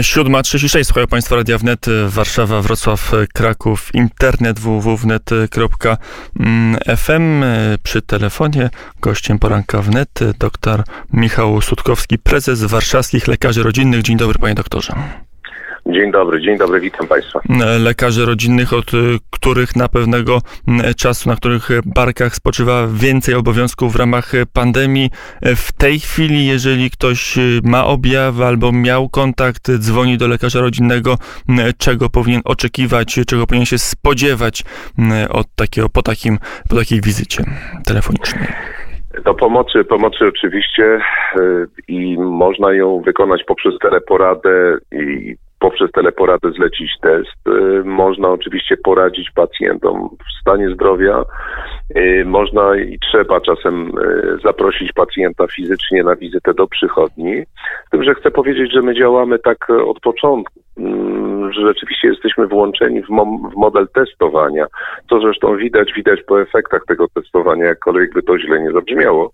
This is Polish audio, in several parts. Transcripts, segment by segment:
7.36, słuchają Państwo Radia Wnet, Warszawa, Wrocław, Kraków, internet www.wnet.fm. Przy telefonie gościem poranka Wnet dr Michał Sutkowski, prezes Warszawskich Lekarzy Rodzinnych. Dzień dobry, panie doktorze. Dzień dobry, dzień dobry, witam Państwa. Lekarzy rodzinnych, od y, których na pewnego czasu, na których barkach spoczywa więcej obowiązków w ramach pandemii. W tej chwili, jeżeli ktoś ma objawy albo miał kontakt, dzwoni do lekarza rodzinnego, czego powinien oczekiwać, czego powinien się spodziewać od takiego, po, takim, po takiej wizycie telefonicznej. Do pomocy, pomocy oczywiście i można ją wykonać poprzez teleporadę i poprzez teleporadę zlecić test. Y, można oczywiście poradzić pacjentom w stanie zdrowia. Y, można i trzeba czasem y, zaprosić pacjenta fizycznie na wizytę do przychodni. Z tym, że chcę powiedzieć, że my działamy tak od początku mm, że rzeczywiście jesteśmy włączeni w, mo- w, model testowania, co zresztą widać, widać po efektach tego testowania, jakkolwiek by to źle nie zabrzmiało,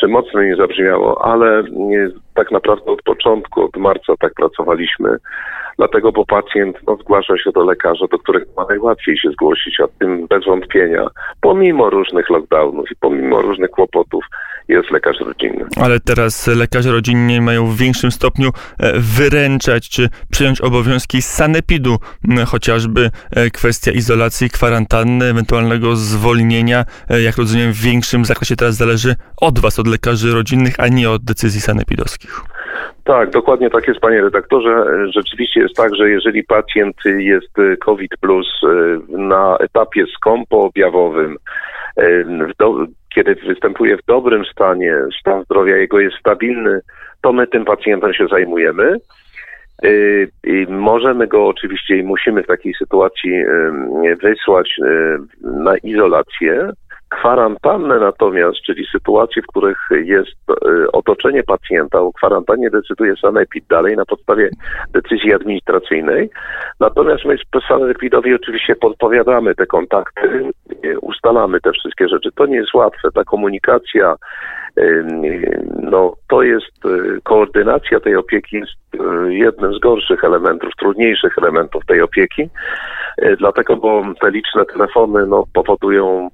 czy mocno nie zabrzmiało, ale nie, tak naprawdę od początku, od marca tak pracowaliśmy dlatego, bo pacjent no, zgłasza się do lekarza, do którego ma najłatwiej się zgłosić, a tym bez wątpienia, pomimo różnych lockdownów i pomimo różnych kłopotów, jest lekarz rodzinny. Ale teraz lekarze rodzinni mają w większym stopniu e, wyręczać czy przyjąć obowiązki sanepidu, chociażby e, kwestia izolacji, kwarantanny, ewentualnego zwolnienia, e, jak rozumiem, w większym zakresie teraz zależy od Was, od lekarzy rodzinnych, a nie od decyzji sanepidowskich. Tak, dokładnie tak jest, panie redaktorze. Rzeczywiście jest tak, że jeżeli pacjent jest COVID plus na etapie skąpoobjawowym, kiedy występuje w dobrym stanie, stan zdrowia jego jest stabilny, to my tym pacjentem się zajmujemy. I możemy go oczywiście i musimy w takiej sytuacji wysłać na izolację, Kwarantannę natomiast, czyli sytuacje, w których jest e, otoczenie pacjenta, o kwarantannie decyduje sanepid dalej na podstawie decyzji administracyjnej. Natomiast my sanepidowi oczywiście podpowiadamy te kontakty, e, ustalamy te wszystkie rzeczy. To nie jest łatwe. Ta komunikacja, no to jest, e, koordynacja tej opieki jest jednym z gorszych elementów, trudniejszych elementów tej opieki. Dlatego, bo te liczne telefony no, powodują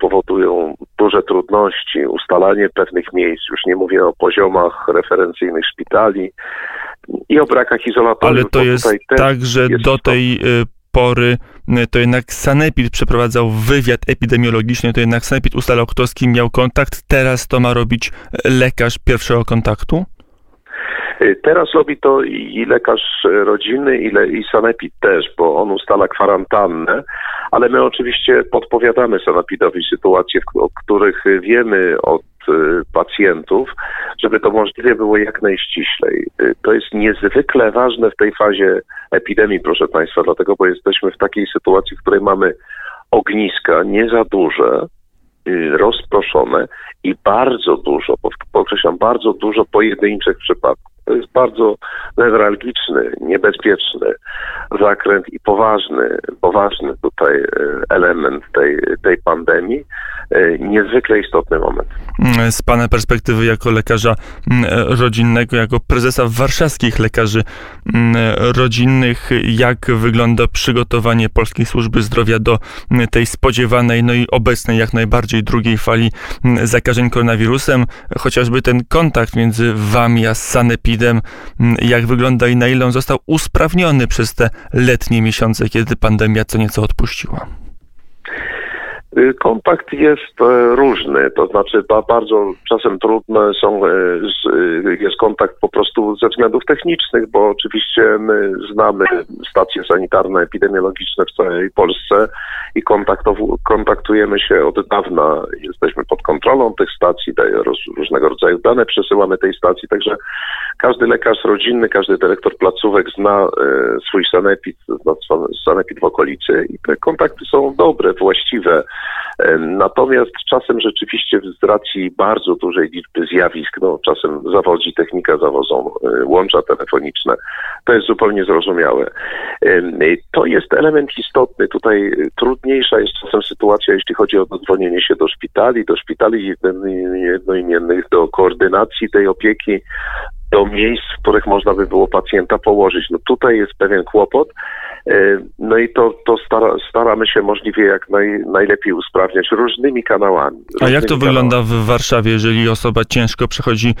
powodują duże trudności, ustalanie pewnych miejsc, już nie mówię o poziomach referencyjnych szpitali i o brakach izolatorów. Ale to jest tak, że jest do tej y, pory y, to jednak Sanepid przeprowadzał wywiad epidemiologiczny, to jednak Sanepid ustalał, kto z kim miał kontakt. Teraz to ma robić lekarz pierwszego kontaktu? Y, teraz robi to i lekarz rodzinny, i, sanepid też, bo on ustala kwarantannę, ale my oczywiście podpowiadamy sanepidowi sytuacje, o których wiemy od y, pacjentów, żeby to możliwie było jak najściślej. Y, to jest niezwykle ważne w tej fazie epidemii, proszę Państwa, dlatego, bo jesteśmy w takiej sytuacji, w której mamy ogniska nie za duże, rozproszone i bardzo dużo, podkreślam, bardzo dużo pojedynczych przypadków. To jest bardzo newralgiczny, niebezpieczny zakręt i poważny, poważny tutaj e, element tej, tej pandemii. E, niezwykle istotny moment. Z Pana perspektywy jako lekarza mm, rodzinnego, jako prezesa warszawskich lekarzy mm, rodzinnych, jak wygląda przygotowanie Polskiej Służby Zdrowia do mm, tej spodziewanej, no i obecnej jak najbardziej drugiej fali zakażeń koronawirusem, chociażby ten kontakt między Wami a Sanepidem, jak wygląda i na ile on został usprawniony przez te letnie miesiące, kiedy pandemia co nieco odpuściła? Y, kontakt jest e, różny, to znaczy bardzo czasem trudne są, e, y, jest kontakt po prostu ze względów technicznych, bo oczywiście my znamy stacje sanitarne, epidemiologiczne w całej Polsce i kontaktujemy się od dawna, jesteśmy pod kontrolą tych stacji, różnego rodzaju dane przesyłamy tej stacji, także każdy lekarz rodzinny, każdy dyrektor placówek zna e, swój sanepid, zna sanepid w okolicy i te kontakty są dobre, właściwe. Natomiast czasem rzeczywiście z racji bardzo dużej liczby zjawisk, no czasem zawodzi technika zawozą, e, łącza telefoniczne, to jest zupełnie zrozumiałe. To jest element istotny. Tutaj trudniejsza jest czasem sytuacja, jeśli chodzi o dodzwonienie się do szpitali, do szpitali jednoimiennych, do koordynacji tej opieki do miejsc, w których można by było pacjenta położyć. No tutaj jest pewien kłopot, no i to, to stara, staramy się możliwie jak naj, najlepiej usprawniać różnymi kanałami. Różnymi A jak to wygląda w Warszawie, jeżeli osoba ciężko przechodzi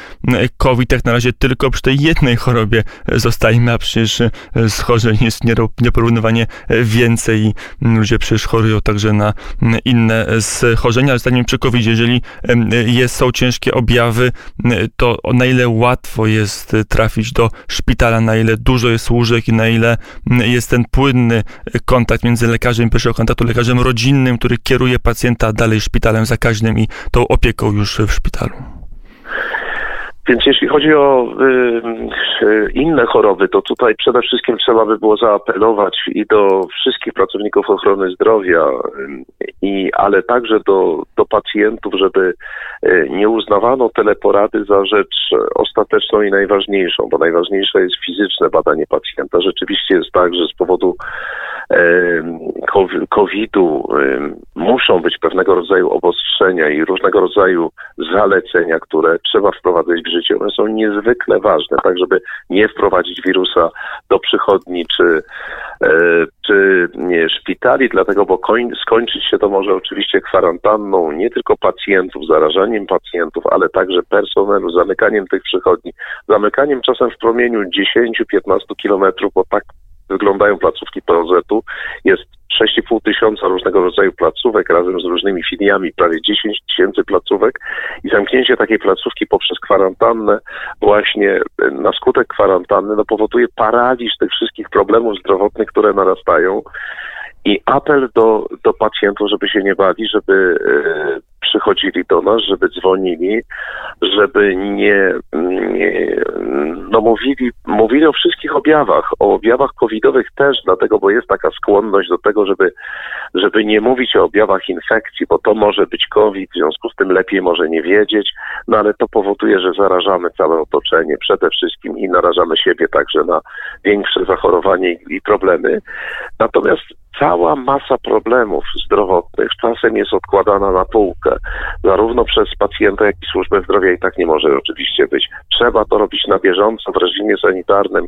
COVID, jak na razie tylko przy tej jednej chorobie zostajemy, a przecież e, schorzeń jest nieporównywanie więcej i ludzie przecież chorują także na inne schorzenia, ale zanim przy COVID, jeżeli jest, są ciężkie objawy, to na ile łatwo jest trafić do szpitala, na ile dużo jest łóżek i na ile jest ten płynny kontakt między lekarzem pierwszego kontaktu, lekarzem rodzinnym, który kieruje pacjenta dalej szpitalem zakaźnym i tą opieką już w szpitalu. Więc jeśli chodzi o y, y, inne choroby, to tutaj przede wszystkim trzeba by było zaapelować i do wszystkich pracowników ochrony zdrowia, y, i, ale także do, do pacjentów, żeby y, nie uznawano teleporady za rzecz ostateczną i najważniejszą, bo najważniejsze jest fizyczne badanie pacjenta. Rzeczywiście jest tak, że z powodu COVID-u muszą być pewnego rodzaju obostrzenia i różnego rodzaju zalecenia, które trzeba wprowadzać w życie. One są niezwykle ważne, tak żeby nie wprowadzić wirusa do przychodni czy, e, czy nie, szpitali, dlatego, bo koń, skończyć się to może oczywiście kwarantanną nie tylko pacjentów, zarażaniem pacjentów, ale także personelu, zamykaniem tych przychodni, zamykaniem czasem w promieniu 10-15 kilometrów, bo tak wyglądają placówki POZ-u. Jest 6,5 tysiąca różnego rodzaju placówek razem z różnymi filiami, prawie 10 tysięcy placówek. I zamknięcie takiej placówki poprzez kwarantannę właśnie na skutek kwarantanny no, powoduje paraliż tych wszystkich problemów zdrowotnych, które narastają. I apel do, do pacjentów, żeby się nie bali, żeby e, przychodzili do nas, żeby dzwonili, żeby nie, nie no mówili, mówili o wszystkich objawach, o objawach covidowych też, dlatego, bo jest taka skłonność do tego, żeby, żeby nie mówić o objawach infekcji, bo to może być COVID, w związku z tym lepiej może nie wiedzieć, no ale to powoduje, że zarażamy całe otoczenie przede wszystkim i narażamy siebie także na większe zachorowanie i, problemy. Natomiast cała masa problemów zdrowotnych czasem jest odkładana na półkę, zarówno przez pacjenta, jak i służbę zdrowia i tak nie może oczywiście być. Trzeba to robić na bieżąco w reżimie sanitarnym.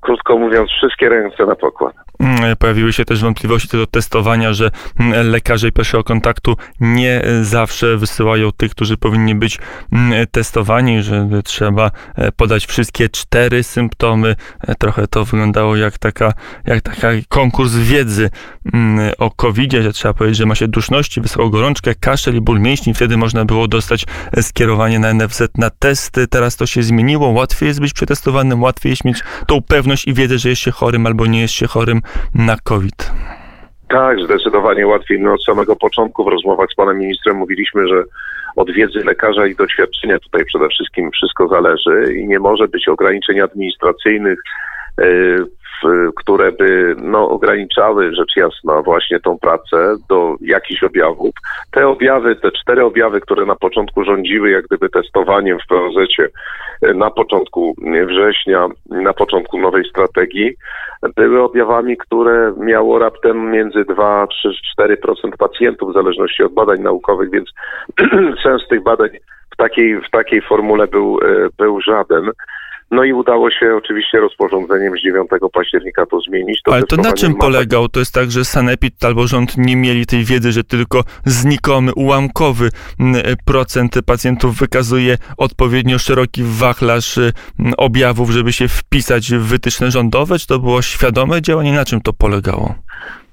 Krótko mówiąc, wszystkie ręce na pokład. Mm, pojawiły się też wątpliwości co do testowania, że mm, lekarze pierwszego kontaktu nie zawsze wysyłają tych, którzy powinni być mm, testowani, że trzeba e, podać wszystkie cztery symptomy. E, trochę to wyglądało jak taka, jak taka konkurs wiedzy o covid że trzeba powiedzieć, że ma się duszności, wysoką gorączkę, kaszel i ból mięśni. Wtedy można było dostać e, skierowanie na NFZ na testy. Teraz to się zmieniło. Łatwiej jest być przetestowanym, łatwiej jest mieć tą pewność i wiedzę, że jest się chorym albo nie jest się chorym na COVID. Tak, zdecydowanie łatwiej. No, od samego początku w rozmowach z panem ministrem mówiliśmy, że od wiedzy lekarza i doświadczenia tutaj przede wszystkim wszystko zależy i nie może być ograniczeń administracyjnych, e, które by no, ograniczały rzecz jasna właśnie tą pracę do jakichś objawów. Te objawy, te cztery objawy, które na początku rządziły jak gdyby testowaniem w POZ na początku września, na początku nowej strategii, były objawami, które miało raptem między 2, 3, 4% pacjentów w zależności od badań naukowych, więc sens tych badań w takiej, w takiej formule był, e, był żaden. No i udało się oczywiście rozporządzeniem z 9 października to zmienić. To Ale to na czym polegał? To jest tak, że Sanepid albo rząd nie mieli tej wiedzy, że tylko znikomy, ułamkowy mm, procent pacjentów wykazuje odpowiednio szeroki wachlarz mm, objawów, żeby się wpisać w wytyczne rządowe? Czy to było świadome działanie? Na czym to polegało?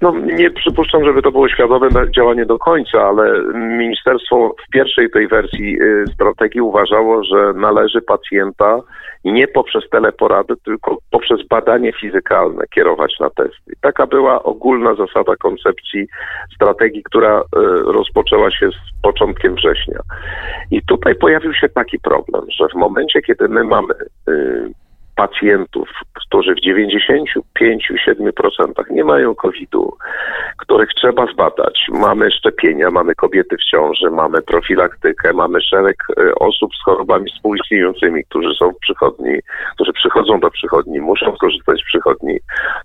No, nie przypuszczam, żeby to było świadome działanie do końca, ale ministerstwo w pierwszej tej wersji y, strategii uważało, że należy pacjenta nie poprzez teleporady, tylko poprzez badanie fizykalne kierować na testy. Taka była ogólna zasada koncepcji strategii, która y, rozpoczęła się z początkiem września. I tutaj pojawił się taki problem, że w momencie, kiedy my mamy y, pacjentów, którzy w 95-7% nie mają COVID-u, których trzeba zbadać. Mamy szczepienia, mamy kobiety w ciąży, mamy profilaktykę, mamy szereg e, osób z chorobami współistniejącymi, którzy są w przychodni, którzy przychodzą do przychodni, muszą skorzystać z przychodni.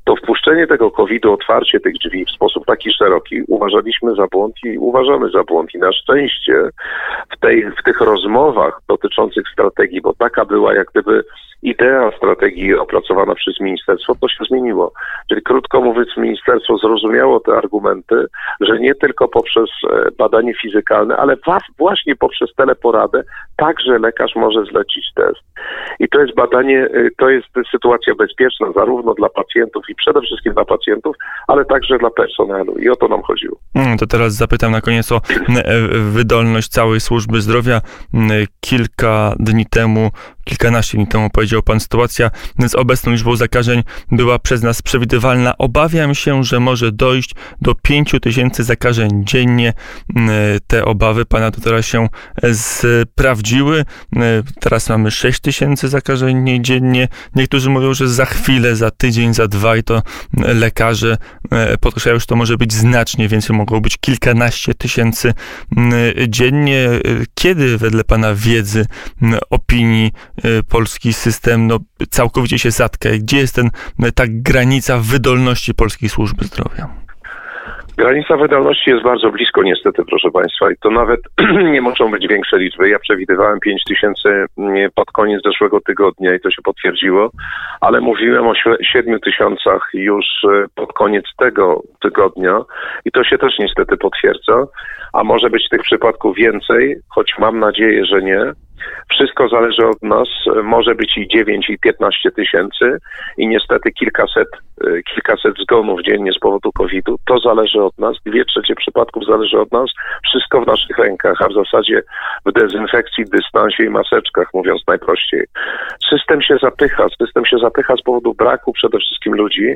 To wpuszczenie tego COVID-u, otwarcie tych drzwi w sposób taki szeroki uważaliśmy za błąd i uważamy za błąd. I na szczęście w, tej, w tych rozmowach dotyczących strategii, bo taka była jak gdyby idea strategii opracowana przez ministerstwo, to się zmieniło. Czyli krótko mówiąc, ministerstwo zrozumiało te argumenty, że nie tylko poprzez e, badanie fizykalne, ale właśnie poprzez teleporadę także lekarz może zlecić test. I to jest badanie, e, to jest sytuacja bezpieczna zarówno dla pacjentów i przede wszystkim dla pacjentów, ale także dla personelu. I o to nam chodziło. Mm, to teraz zapytam na koniec o e, wydolność całej służby zdrowia. Mm, kilka dni temu kilkanaście dni temu powiedział pan, sytuacja z obecną liczbą zakażeń była przez nas przewidywalna. Obawiam się, że może dojść do 5 tysięcy zakażeń dziennie. Mm, te obawy pana doktora się sprawdziły. Mm, teraz mamy 6 tysięcy zakażeń dziennie. Niektórzy mówią, że za chwilę, za tydzień, za dwa i to lekarze mm, podkreślają, że to może być znacznie więcej, mogło być kilkanaście tysięcy dziennie. Kiedy wedle pana wiedzy, opinii Y, polski system no, całkowicie się zatka? Gdzie jest ten, y, ta granica wydolności polskiej służby zdrowia? Granica wydolności jest bardzo blisko niestety, proszę Państwa, i to nawet nie muszą być większe liczby. Ja przewidywałem 5 tysięcy mm, pod koniec zeszłego tygodnia i to się potwierdziło, ale mówiłem o 7 tysiącach już y, pod koniec tego tygodnia i to się też niestety potwierdza, a może być tych przypadków więcej, choć mam nadzieję, że nie. Wszystko zależy od nas. Może być i 9 i 15 tysięcy i niestety kilkaset, e, kilkaset zgonów dziennie z powodu COVID-u. To zależy od nas. Dwie trzecie przypadków zależy od nas. Wszystko w naszych rękach, a w zasadzie w dezynfekcji, dystansie i maseczkach, mówiąc najprościej. System się zapycha. System się zapycha z powodu braku przede wszystkim ludzi,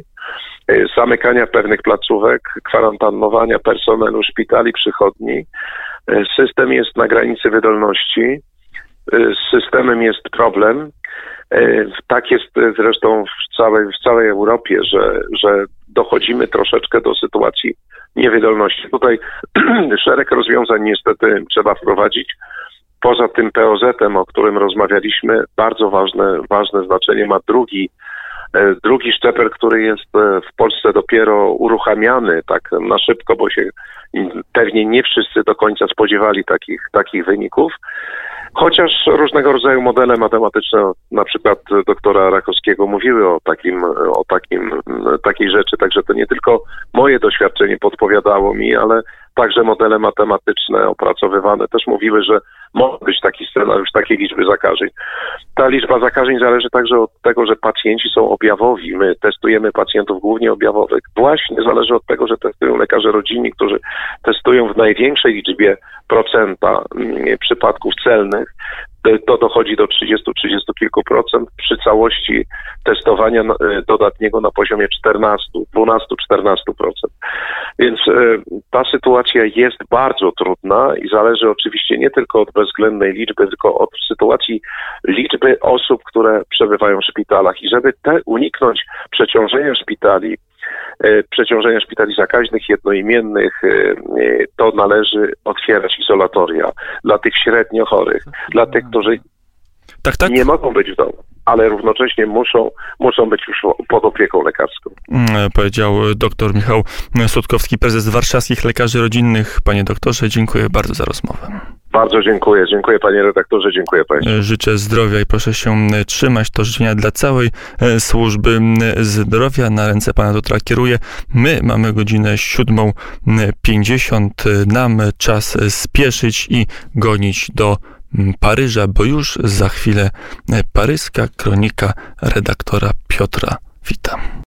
e, zamykania pewnych placówek, kwarantannowania personelu szpitali, przychodni. E, system jest na granicy wydolności. Y, z systemem jest problem. Y, tak jest zresztą w całej, w całej Europie, że, że dochodzimy troszeczkę do sytuacji niewydolności. Tutaj szereg rozwiązań niestety trzeba wprowadzić. Poza tym POZ-em, o którym rozmawialiśmy, bardzo ważne, ważne znaczenie ma drugi, y, drugi szczeper, który jest w Polsce dopiero uruchamiany tak na szybko, bo się pewnie nie wszyscy do końca spodziewali takich, takich wyników. Chociaż różnego rodzaju modele matematyczne, na przykład doktora Rakowskiego mówiły o takim, o takim, takiej rzeczy, także to nie tylko moje doświadczenie podpowiadało mi, ale także modele matematyczne opracowywane też mówiły, że może być taki scenariusz, takiej liczby zakażeń. Ta liczba zakażeń zależy także od tego, że pacjenci są objawowi. My testujemy pacjentów głównie objawowych. Właśnie zależy od tego, że testują lekarze rodzinni, którzy testują w największej liczbie procenta mm, przypadków celnych to dochodzi do 30-30 kilku procent przy całości testowania e, dodatniego na poziomie 14, 12-14 procent. Więc e, ta sytuacja jest bardzo trudna i zależy oczywiście nie tylko od bezwzględnej liczby, tylko od sytuacji liczby osób, które przebywają w szpitalach. I żeby te uniknąć przeciążenia szpitali, przeciążenia szpitali zakaźnych jednoimiennych, e, e, to należy otwierać izolatoria dla tych średnio chorych, dla tych, którzy tak, tak. nie mogą być w domu ale równocześnie muszą, muszą być już pod opieką lekarską. Mm, powiedział dr Michał Sutkowski, prezes Warszawskich Lekarzy Rodzinnych. Panie doktorze, dziękuję bardzo za rozmowę. Bardzo dziękuję. Dziękuję panie redaktorze, dziękuję państwu. Życzę zdrowia i proszę się trzymać. To życzenia dla całej e, służby zdrowia. Na ręce pana doktora kieruję. My mamy godzinę 7.50. Nam czas spieszyć i gonić do Paryża, bo już za chwilę paryska kronika redaktora Piotra Wita.